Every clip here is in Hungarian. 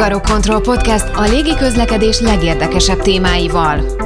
Hungarok Control Podcast a légi közlekedés legérdekesebb témáival.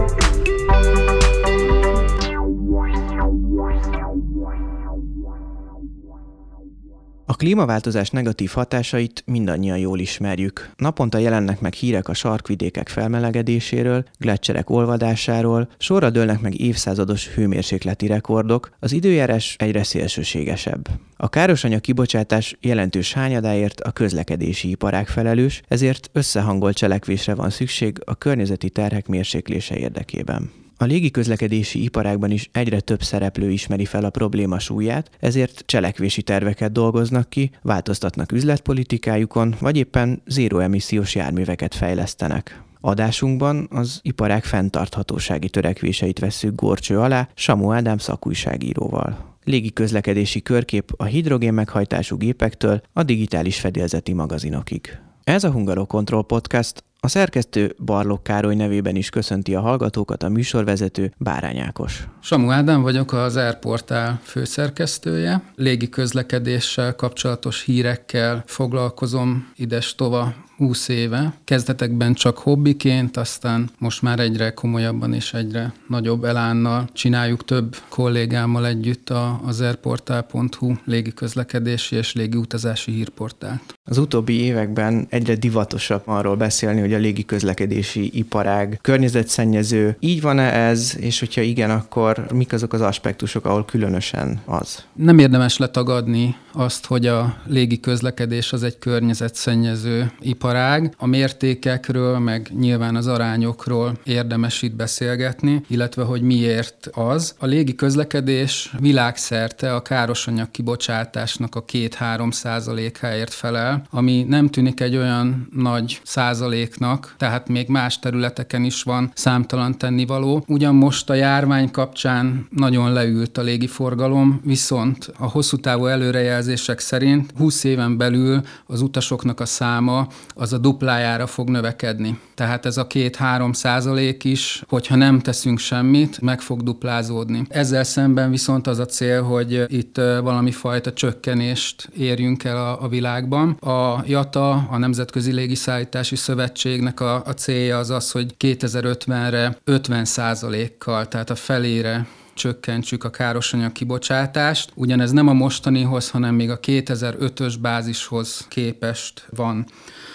A klímaváltozás negatív hatásait mindannyian jól ismerjük. Naponta jelennek meg hírek a sarkvidékek felmelegedéséről, gletszerek olvadásáról, sorra dőlnek meg évszázados hőmérsékleti rekordok, az időjárás egyre szélsőségesebb. A károsanyag kibocsátás jelentős hányadáért a közlekedési iparág felelős, ezért összehangolt cselekvésre van szükség a környezeti terhek mérséklése érdekében. A légiközlekedési iparágban is egyre több szereplő ismeri fel a probléma súlyát, ezért cselekvési terveket dolgoznak ki, változtatnak üzletpolitikájukon, vagy éppen zéró emissziós járműveket fejlesztenek. Adásunkban az iparág fenntarthatósági törekvéseit vesszük gorcső alá Samu Ádám szakújságíróval. Légi közlekedési körkép a hidrogén meghajtású gépektől a digitális fedélzeti magazinokig. Ez a Hungarokontroll Podcast, a szerkesztő Barlok Károly nevében is köszönti a hallgatókat a műsorvezető Bárány Ákos. Samu Ádám vagyok, az Airportál főszerkesztője. Légi közlekedéssel kapcsolatos hírekkel foglalkozom ides-tova 20 éve. Kezdetekben csak hobbiként, aztán most már egyre komolyabban és egyre nagyobb elánnal csináljuk több kollégámmal együtt az airportál.hu légiközlekedési és légiutazási hírportált. Az utóbbi években egyre divatosabb arról beszélni, hogy a légiközlekedési iparág környezetszennyező. Így van-e ez, és hogyha igen, akkor mik azok az aspektusok, ahol különösen az? Nem érdemes letagadni azt, hogy a légiközlekedés az egy környezetszennyező iparág. A mértékekről, meg nyilván az arányokról érdemes itt beszélgetni, illetve hogy miért az. A légiközlekedés világszerte a károsanyag kibocsátásnak a 2-3 százalékáért felel, ami nem tűnik egy olyan nagy százaléknak, tehát még más területeken is van számtalan tennivaló. Ugyan most a járvány kapcsán nagyon leült a légiforgalom, viszont a hosszú távú előrejelzések szerint 20 éven belül az utasoknak a száma az a duplájára fog növekedni. Tehát ez a két-három százalék is, hogyha nem teszünk semmit, meg fog duplázódni. Ezzel szemben viszont az a cél, hogy itt valami fajta csökkenést érjünk el a, a világban. A JATA, a Nemzetközi Légiszállítási Szövetségnek a, a célja az az, hogy 2050-re 50 százalékkal, tehát a felére csökkentsük a károsanyag kibocsátást. Ugyanez nem a mostanihoz, hanem még a 2005-ös bázishoz képest van.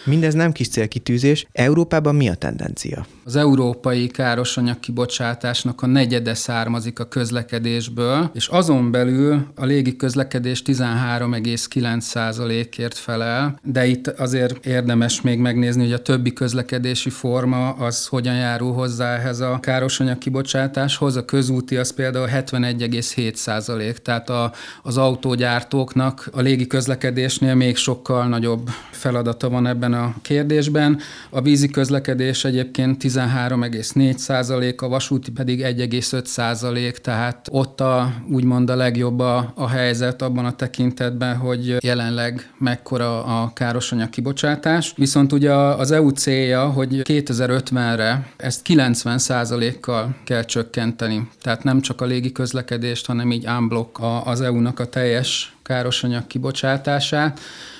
Mindez nem kis célkitűzés. Európában mi a tendencia? Az európai károsanyag kibocsátásnak a negyede származik a közlekedésből, és azon belül a légi közlekedés 13,9%-ért felel, de itt azért érdemes még megnézni, hogy a többi közlekedési forma az hogyan járul hozzá ehhez a károsanyag kibocsátáshoz. A közúti az például 71,7%, tehát a, az autógyártóknak a légi közlekedésnél még sokkal nagyobb feladata van ebben a kérdésben. A vízi közlekedés egyébként 13,4 százalék, a vasúti pedig 1,5 százalék, tehát ott a, úgymond a legjobb a, a helyzet abban a tekintetben, hogy jelenleg mekkora a károsanyag kibocsátás. Viszont ugye az EU célja, hogy 2050-re ezt 90 százalékkal kell csökkenteni. Tehát nem csak a légi közlekedést, hanem így unblock az EU-nak a teljes károsanyag kibocsátását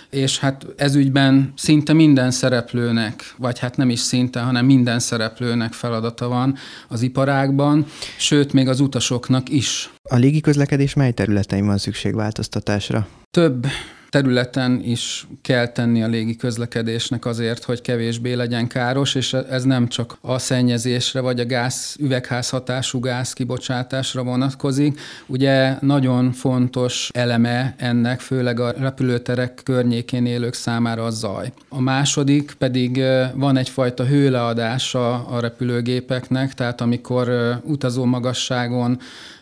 és hát ezügyben szinte minden szereplőnek, vagy hát nem is szinte, hanem minden szereplőnek feladata van az iparágban, sőt, még az utasoknak is. A légiközlekedés mely területein van szükség változtatásra? Több területen is kell tenni a légi közlekedésnek azért, hogy kevésbé legyen káros, és ez nem csak a szennyezésre vagy a gáz, üvegházhatású gáz kibocsátásra vonatkozik. Ugye nagyon fontos eleme ennek, főleg a repülőterek környékén élők számára a zaj. A második pedig van egyfajta hőleadása a repülőgépeknek, tehát amikor utazó magasságon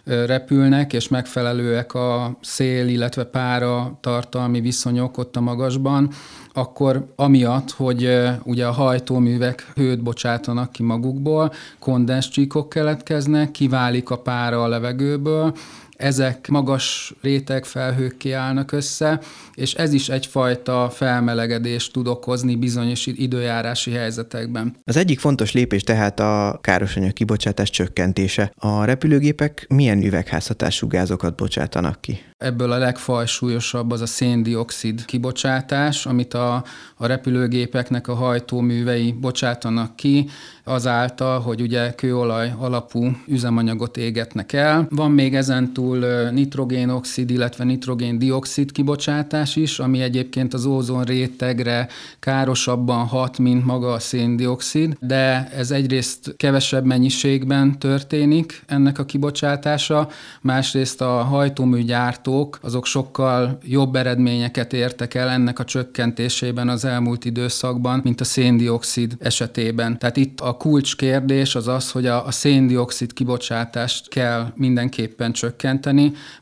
repülnek, és megfelelőek a szél, illetve pára tartalmi viszonyok ott a magasban, akkor amiatt, hogy ugye a hajtóművek hőt bocsátanak ki magukból, kondenscsíkok keletkeznek, kiválik a pára a levegőből, ezek magas rétegfelhők kiállnak össze, és ez is egyfajta felmelegedést tud okozni bizonyos időjárási helyzetekben. Az egyik fontos lépés tehát a károsanyag kibocsátás csökkentése. A repülőgépek milyen üvegházhatású gázokat bocsátanak ki? Ebből a legfajsúlyosabb az a széndiokszid kibocsátás, amit a, a repülőgépeknek a hajtóművei bocsátanak ki, azáltal, hogy ugye kőolaj alapú üzemanyagot égetnek el. Van még ezentúl nitrogénoxid, illetve nitrogén-dioxid kibocsátás is, ami egyébként az ózon rétegre károsabban hat, mint maga a széndiokszid, de ez egyrészt kevesebb mennyiségben történik ennek a kibocsátása, másrészt a hajtóműgyártók azok sokkal jobb eredményeket értek el ennek a csökkentésében az elmúlt időszakban, mint a széndiokszid esetében. Tehát itt a kulcskérdés az az, hogy a, a széndiokszid kibocsátást kell mindenképpen csökkenteni,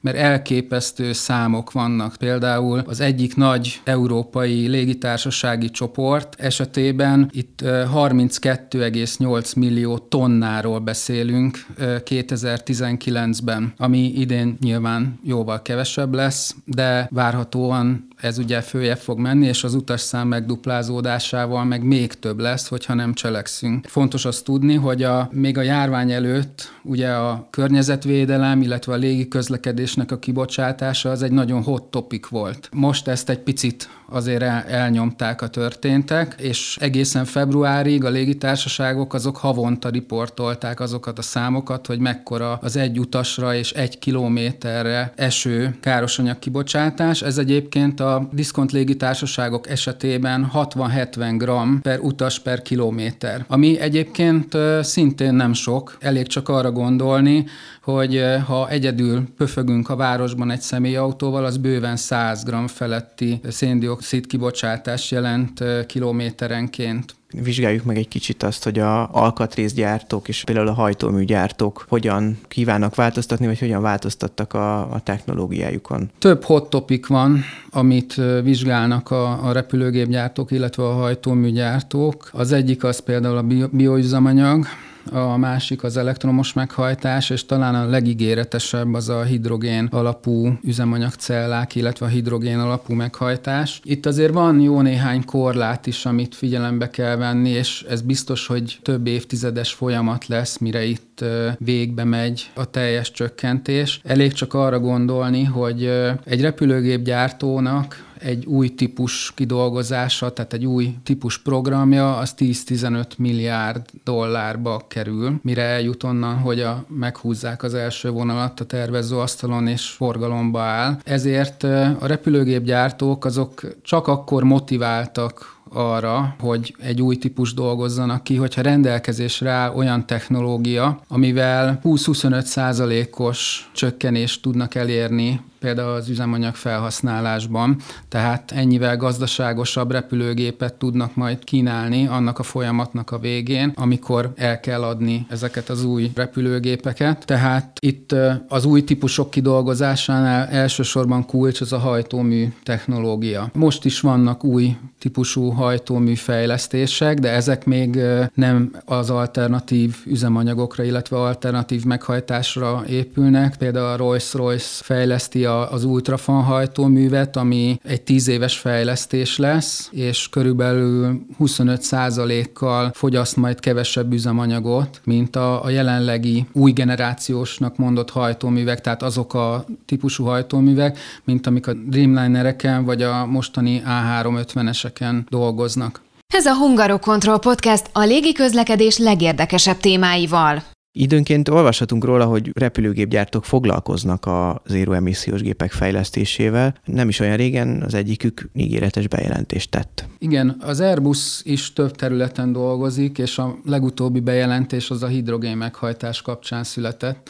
mert elképesztő számok vannak. Például az egyik nagy európai légitársasági csoport esetében itt 32,8 millió tonnáról beszélünk 2019-ben, ami idén nyilván jóval kevesebb lesz, de várhatóan ez ugye följebb fog menni, és az utasszám megduplázódásával meg még több lesz, hogyha nem cselekszünk. Fontos azt tudni, hogy a, még a járvány előtt ugye a környezetvédelem, illetve a légi közlekedésnek a kibocsátása az egy nagyon hot topic volt. Most ezt egy picit azért el, elnyomták a történtek, és egészen februárig a légitársaságok azok havonta riportolták azokat a számokat, hogy mekkora az egy utasra és egy kilométerre eső károsanyag kibocsátás. Ez egyébként a diszkont légitársaságok esetében 60-70 gram per utas per kilométer, ami egyébként szintén nem sok, elég csak arra gondolni, hogy ha egyedül pöfögünk a városban egy személyautóval, az bőven 100 g feletti széndiokszid kibocsátás jelent kilométerenként vizsgáljuk meg egy kicsit azt, hogy a alkatrészgyártók és például a hajtóműgyártók hogyan kívánnak változtatni, vagy hogyan változtattak a, a technológiájukon. Több hot topic van, amit vizsgálnak a, a repülőgépgyártók, illetve a hajtóműgyártók. Az egyik az például a bioüzemanyag, a másik az elektromos meghajtás, és talán a legígéretesebb az a hidrogén alapú üzemanyagcellák, illetve a hidrogén alapú meghajtás. Itt azért van jó néhány korlát is, amit figyelembe kell venni, és ez biztos, hogy több évtizedes folyamat lesz, mire itt végbe megy a teljes csökkentés. Elég csak arra gondolni, hogy egy repülőgép gyártónak egy új típus kidolgozása, tehát egy új típus programja, az 10-15 milliárd dollárba kerül, mire eljut onnan, hogy a, meghúzzák az első vonalat a tervező asztalon és forgalomba áll. Ezért a repülőgépgyártók azok csak akkor motiváltak arra, hogy egy új típus dolgozzanak ki, hogyha rendelkezésre áll olyan technológia, amivel 20-25 százalékos csökkenést tudnak elérni például az üzemanyag felhasználásban, tehát ennyivel gazdaságosabb repülőgépet tudnak majd kínálni annak a folyamatnak a végén, amikor el kell adni ezeket az új repülőgépeket. Tehát itt az új típusok kidolgozásánál elsősorban kulcs az a hajtómű technológia. Most is vannak új típusú hajtómű fejlesztések, de ezek még nem az alternatív üzemanyagokra, illetve alternatív meghajtásra épülnek. Például a Rolls-Royce fejleszti a az ultrafan hajtóművet, ami egy tíz éves fejlesztés lesz, és körülbelül 25%-kal fogyaszt majd kevesebb üzemanyagot, mint a, a jelenlegi új generációsnak mondott hajtóművek, tehát azok a típusú hajtóművek, mint amik a Dreamlinereken vagy a mostani A350-eseken dolgoznak. Ez a Hungarokontroll Podcast a légiközlekedés legérdekesebb témáival. Időnként olvashatunk róla, hogy repülőgépgyártók foglalkoznak a zéró emissziós gépek fejlesztésével. Nem is olyan régen az egyikük ígéretes bejelentést tett. Igen, az Airbus is több területen dolgozik, és a legutóbbi bejelentés az a hidrogén meghajtás kapcsán született.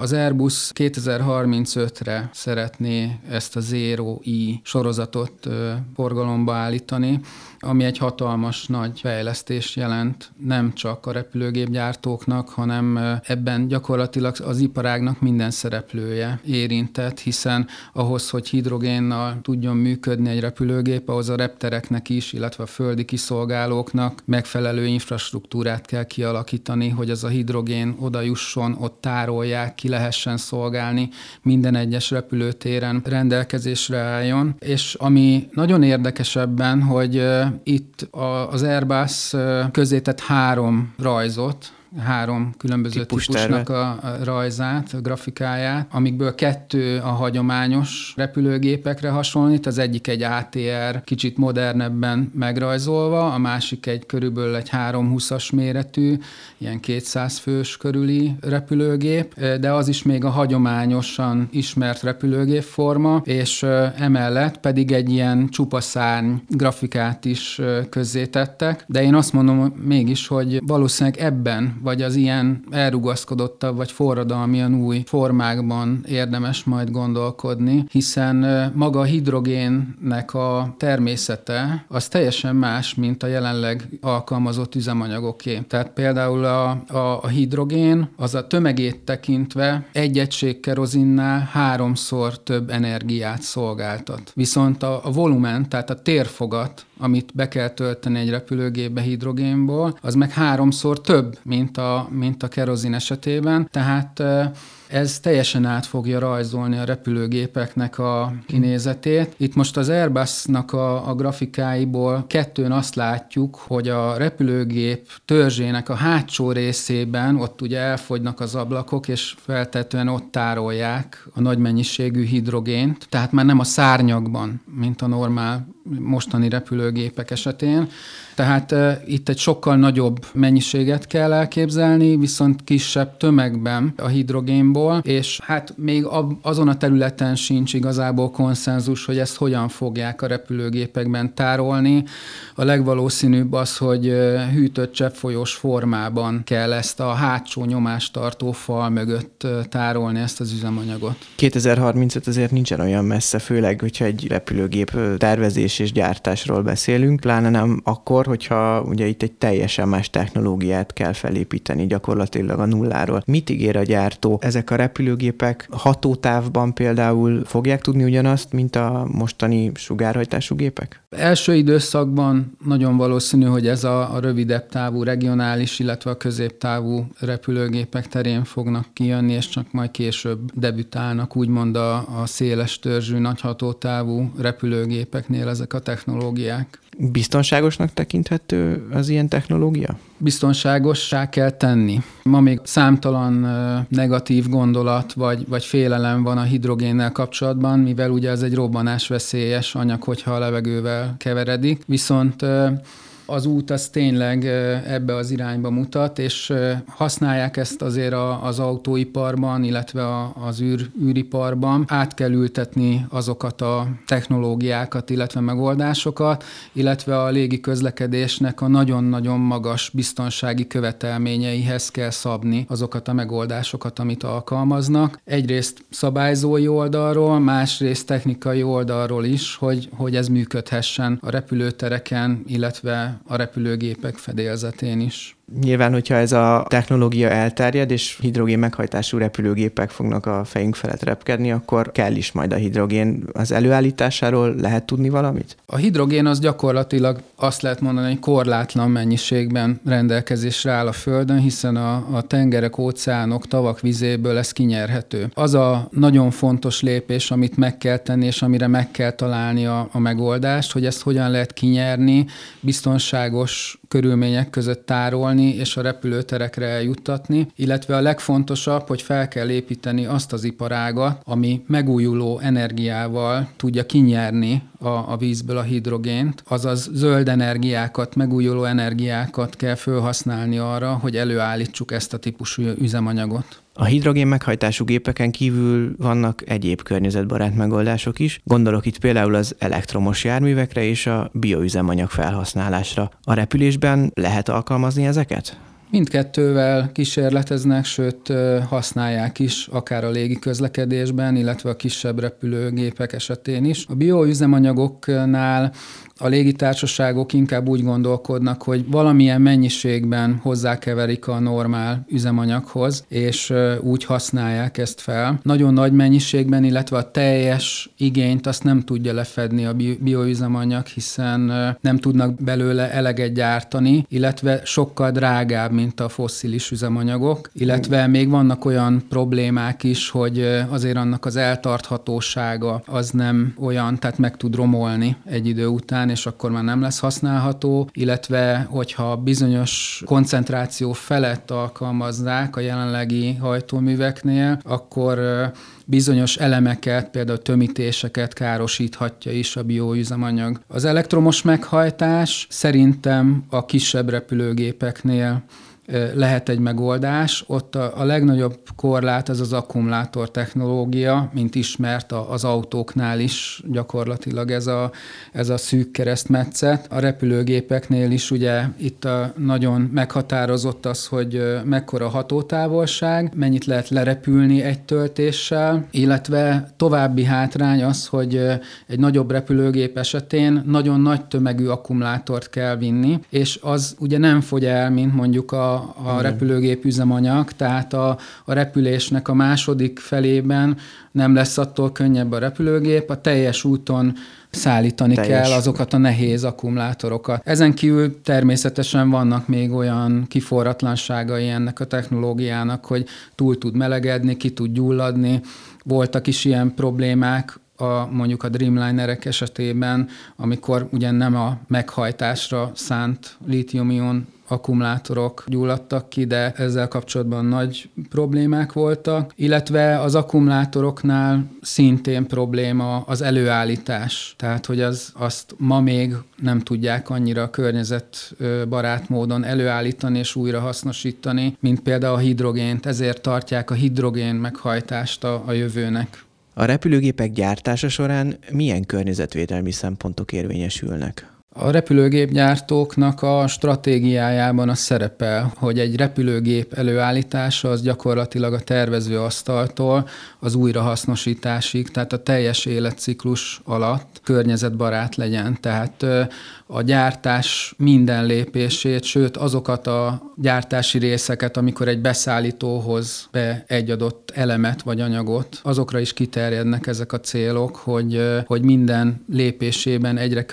Az Airbus 2035-re szeretné ezt a Zero i sorozatot forgalomba állítani, ami egy hatalmas nagy fejlesztés jelent nem csak a repülőgépgyártóknak, hanem ebben gyakorlatilag az iparágnak minden szereplője érintett, hiszen ahhoz, hogy hidrogénnal tudjon működni egy repülőgép, ahhoz a reptereknek is, illetve a földi kiszolgálóknak megfelelő infrastruktúrát kell kialakítani, hogy az a hidrogén oda jusson, ott tárolják, ki lehessen szolgálni, minden egyes repülőtéren rendelkezésre álljon. És ami nagyon érdekesebben, hogy itt az Airbus közé tett három rajzot, három különböző Típus típusnak a rajzát, a grafikáját, amikből kettő a hagyományos repülőgépekre hasonlít, az egyik egy ATR, kicsit modernebben megrajzolva, a másik egy körülbelül egy 320-as méretű, ilyen 200 fős körüli repülőgép, de az is még a hagyományosan ismert repülőgép forma, és emellett pedig egy ilyen csupaszárny grafikát is közzétettek, de én azt mondom mégis, hogy valószínűleg ebben, vagy az ilyen elrugaszkodottabb, vagy forradalmian új formákban érdemes majd gondolkodni, hiszen maga a hidrogénnek a természete az teljesen más, mint a jelenleg alkalmazott üzemanyagoké. Tehát például a, a, a hidrogén az a tömegét tekintve egy egység kerozinnál háromszor több energiát szolgáltat. Viszont a, a volumen, tehát a térfogat, amit be kell tölteni egy repülőgépbe hidrogénból, az meg háromszor több, mint a, mint a kerozin esetében. Tehát ez teljesen át fogja rajzolni a repülőgépeknek a kinézetét. Itt most az Airbusnak a, a grafikáiból kettőn azt látjuk, hogy a repülőgép törzsének a hátsó részében ott ugye elfogynak az ablakok, és feltetően ott tárolják a nagy mennyiségű hidrogént, tehát már nem a szárnyakban, mint a normál mostani repülőgépek esetén. Tehát uh, itt egy sokkal nagyobb mennyiséget kell elképzelni, viszont kisebb tömegben a hidrogénból, és hát még azon a területen sincs igazából konszenzus, hogy ezt hogyan fogják a repülőgépekben tárolni. A legvalószínűbb az, hogy hűtött cseppfolyós formában kell ezt a hátsó nyomástartó fal mögött tárolni ezt az üzemanyagot. 2035 azért nincsen olyan messze, főleg, hogyha egy repülőgép tervezés és gyártásról beszélünk, pláne nem akkor, hogyha ugye itt egy teljesen más technológiát kell felépíteni gyakorlatilag a nulláról. Mit ígér a gyártó? Ezek a repülőgépek hatótávban például fogják tudni ugyanazt, mint a mostani sugárhajtású gépek? Első időszakban nagyon valószínű, hogy ez a, a rövidebb távú regionális, illetve a középtávú repülőgépek terén fognak kijönni, és csak majd később debütálnak úgymond a, a széles törzsű, nagy hatótávú repülőgépeknél ezek a technológiák. Biztonságosnak tekinthető az ilyen technológia? Biztonságossá kell tenni. Ma még számtalan negatív gondolat vagy, vagy félelem van a hidrogénnel kapcsolatban, mivel ugye ez egy robbanásveszélyes anyag, hogyha a levegővel keveredik. Viszont az út az tényleg ebbe az irányba mutat, és használják ezt azért az autóiparban, illetve az űr, űriparban. Át kell ültetni azokat a technológiákat, illetve megoldásokat, illetve a légi közlekedésnek a nagyon-nagyon magas biztonsági követelményeihez kell szabni azokat a megoldásokat, amit alkalmaznak. Egyrészt szabályzói oldalról, másrészt technikai oldalról is, hogy, hogy ez működhessen a repülőtereken, illetve a repülőgépek fedélzetén is. Nyilván, hogyha ez a technológia elterjed, és hidrogén meghajtású repülőgépek fognak a fejünk felett repkedni, akkor kell is majd a hidrogén. Az előállításáról lehet tudni valamit? A hidrogén az gyakorlatilag azt lehet mondani, hogy korlátlan mennyiségben rendelkezésre áll a Földön, hiszen a, a tengerek, óceánok, tavak vizéből ez kinyerhető. Az a nagyon fontos lépés, amit meg kell tenni, és amire meg kell találni a, a megoldást, hogy ezt hogyan lehet kinyerni, biztonságos körülmények között tárolni, és a repülőterekre eljuttatni, illetve a legfontosabb, hogy fel kell építeni azt az iparágat, ami megújuló energiával tudja kinyerni a, a vízből a hidrogént, azaz zöld energiákat, megújuló energiákat kell felhasználni arra, hogy előállítsuk ezt a típusú üzemanyagot. A hidrogén meghajtású gépeken kívül vannak egyéb környezetbarát megoldások is. Gondolok itt például az elektromos járművekre és a bioüzemanyag felhasználásra. A repülésben lehet alkalmazni ezeket? Mindkettővel kísérleteznek, sőt használják is, akár a légi közlekedésben, illetve a kisebb repülőgépek esetén is. A bioüzemanyagoknál a légitársaságok inkább úgy gondolkodnak, hogy valamilyen mennyiségben hozzákeverik a normál üzemanyaghoz, és úgy használják ezt fel. Nagyon nagy mennyiségben, illetve a teljes igényt azt nem tudja lefedni a bioüzemanyag, hiszen nem tudnak belőle eleget gyártani, illetve sokkal drágább, mint a fosszilis üzemanyagok, illetve még vannak olyan problémák is, hogy azért annak az eltarthatósága az nem olyan, tehát meg tud romolni egy idő után, és akkor már nem lesz használható, illetve hogyha bizonyos koncentráció felett alkalmazzák a jelenlegi hajtóműveknél, akkor bizonyos elemeket, például tömítéseket károsíthatja is a bioüzemanyag. Az elektromos meghajtás szerintem a kisebb repülőgépeknél lehet egy megoldás. Ott a, a legnagyobb korlát az az akkumulátor technológia, mint ismert az autóknál is gyakorlatilag ez a, ez a szűk keresztmetszet. A repülőgépeknél is ugye itt a nagyon meghatározott az, hogy mekkora hatótávolság, mennyit lehet lerepülni egy töltéssel, illetve további hátrány az, hogy egy nagyobb repülőgép esetén nagyon nagy tömegű akkumulátort kell vinni, és az ugye nem fogy el, mint mondjuk a a, repülőgép üzemanyag, tehát a, a repülésnek a második felében nem lesz attól könnyebb a repülőgép, a teljes úton szállítani Teljes. kell azokat a nehéz akkumulátorokat. Ezen kívül természetesen vannak még olyan kiforratlanságai ennek a technológiának, hogy túl tud melegedni, ki tud gyulladni. Voltak is ilyen problémák, a, mondjuk a Dreamlinerek esetében, amikor ugye nem a meghajtásra szánt lítium-ion akkumulátorok gyulladtak ki, de ezzel kapcsolatban nagy problémák voltak, illetve az akkumulátoroknál szintén probléma az előállítás, tehát hogy az, azt ma még nem tudják annyira környezetbarát módon előállítani és újra hasznosítani, mint például a hidrogént, ezért tartják a hidrogén meghajtást a, a jövőnek. A repülőgépek gyártása során milyen környezetvédelmi szempontok érvényesülnek? A repülőgépgyártóknak a stratégiájában az szerepel, hogy egy repülőgép előállítása az gyakorlatilag a tervező asztaltól az újrahasznosításig, tehát a teljes életciklus alatt környezetbarát legyen. Tehát a gyártás minden lépését, sőt azokat a gyártási részeket, amikor egy beszállítóhoz be egy adott elemet vagy anyagot, azokra is kiterjednek ezek a célok, hogy, hogy minden lépésében egyre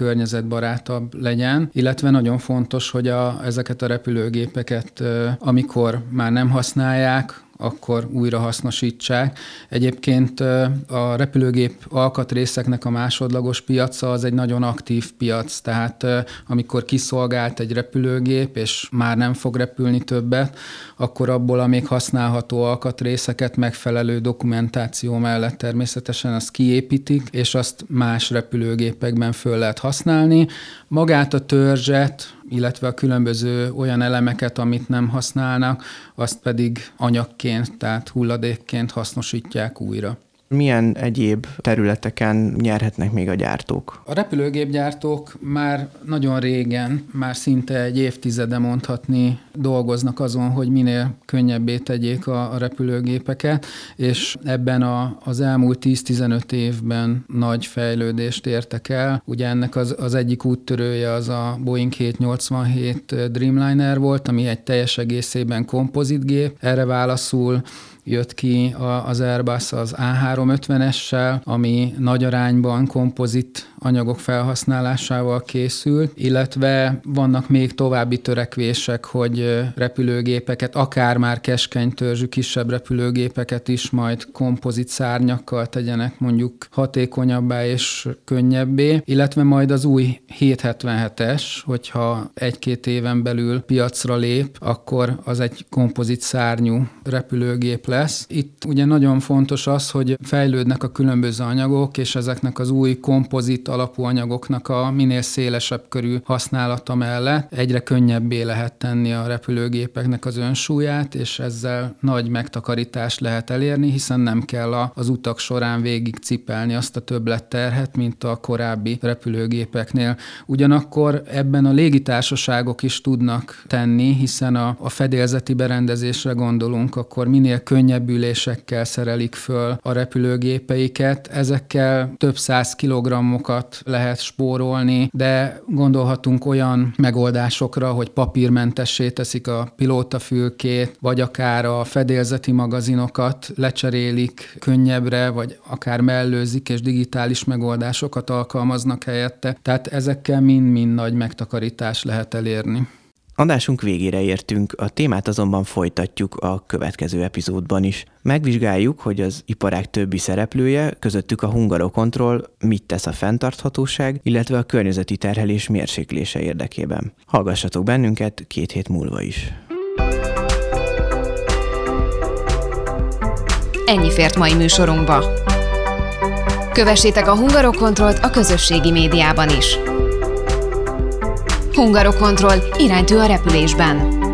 környezetbarátabb legyen, illetve nagyon fontos, hogy a, ezeket a repülőgépeket, amikor már nem használják, akkor újra hasznosítsák. Egyébként a repülőgép alkatrészeknek a másodlagos piaca az egy nagyon aktív piac, tehát amikor kiszolgált egy repülőgép, és már nem fog repülni többet, akkor abból a még használható alkatrészeket megfelelő dokumentáció mellett természetesen azt kiépítik, és azt más repülőgépekben föl lehet használni. Magát a törzset, illetve a különböző olyan elemeket, amit nem használnak, azt pedig anyagként, tehát hulladékként hasznosítják újra. Milyen egyéb területeken nyerhetnek még a gyártók? A repülőgépgyártók már nagyon régen, már szinte egy évtizede mondhatni, dolgoznak azon, hogy minél könnyebbé tegyék a, a repülőgépeket, és ebben a, az elmúlt 10-15 évben nagy fejlődést értek el. Ugye ennek az, az egyik úttörője az a Boeing 787 Dreamliner volt, ami egy teljes egészében kompozitgép. Erre válaszul jött ki az Airbus az A350-essel, ami nagy arányban kompozit anyagok felhasználásával készül, illetve vannak még további törekvések, hogy repülőgépeket, akár már keskeny törzsű kisebb repülőgépeket is majd kompozit szárnyakkal tegyenek mondjuk hatékonyabbá és könnyebbé, illetve majd az új 777-es, hogyha egy-két éven belül piacra lép, akkor az egy kompozit szárnyú repülőgép lesz. Itt ugye nagyon fontos az, hogy fejlődnek a különböző anyagok, és ezeknek az új kompozit alapú anyagoknak a minél szélesebb körű használata mellett egyre könnyebbé lehet tenni a repülőgépeknek az önsúlyát, és ezzel nagy megtakarítást lehet elérni, hiszen nem kell az utak során végig cipelni azt a többletterhet, mint a korábbi repülőgépeknél. Ugyanakkor ebben a légitársaságok is tudnak tenni, hiszen a, a fedélzeti berendezésre gondolunk, akkor minél könnyebb ülésekkel szerelik föl a repülőgépeiket, ezekkel több száz kilogrammokat sokat lehet spórolni, de gondolhatunk olyan megoldásokra, hogy papírmentessé teszik a pilótafülkét, vagy akár a fedélzeti magazinokat lecserélik könnyebbre, vagy akár mellőzik és digitális megoldásokat alkalmaznak helyette. Tehát ezekkel mind-mind nagy megtakarítást lehet elérni. Adásunk végére értünk, a témát azonban folytatjuk a következő epizódban is. Megvizsgáljuk, hogy az iparág többi szereplője, közöttük a Hungarokontroll mit tesz a fenntarthatóság, illetve a környezeti terhelés mérséklése érdekében. Hallgassatok bennünket két hét múlva is. Ennyi fért mai műsorunkba. Kövessétek a Hungarokontrollt a közösségi médiában is. Hungarokontroll iránytű a repülésben.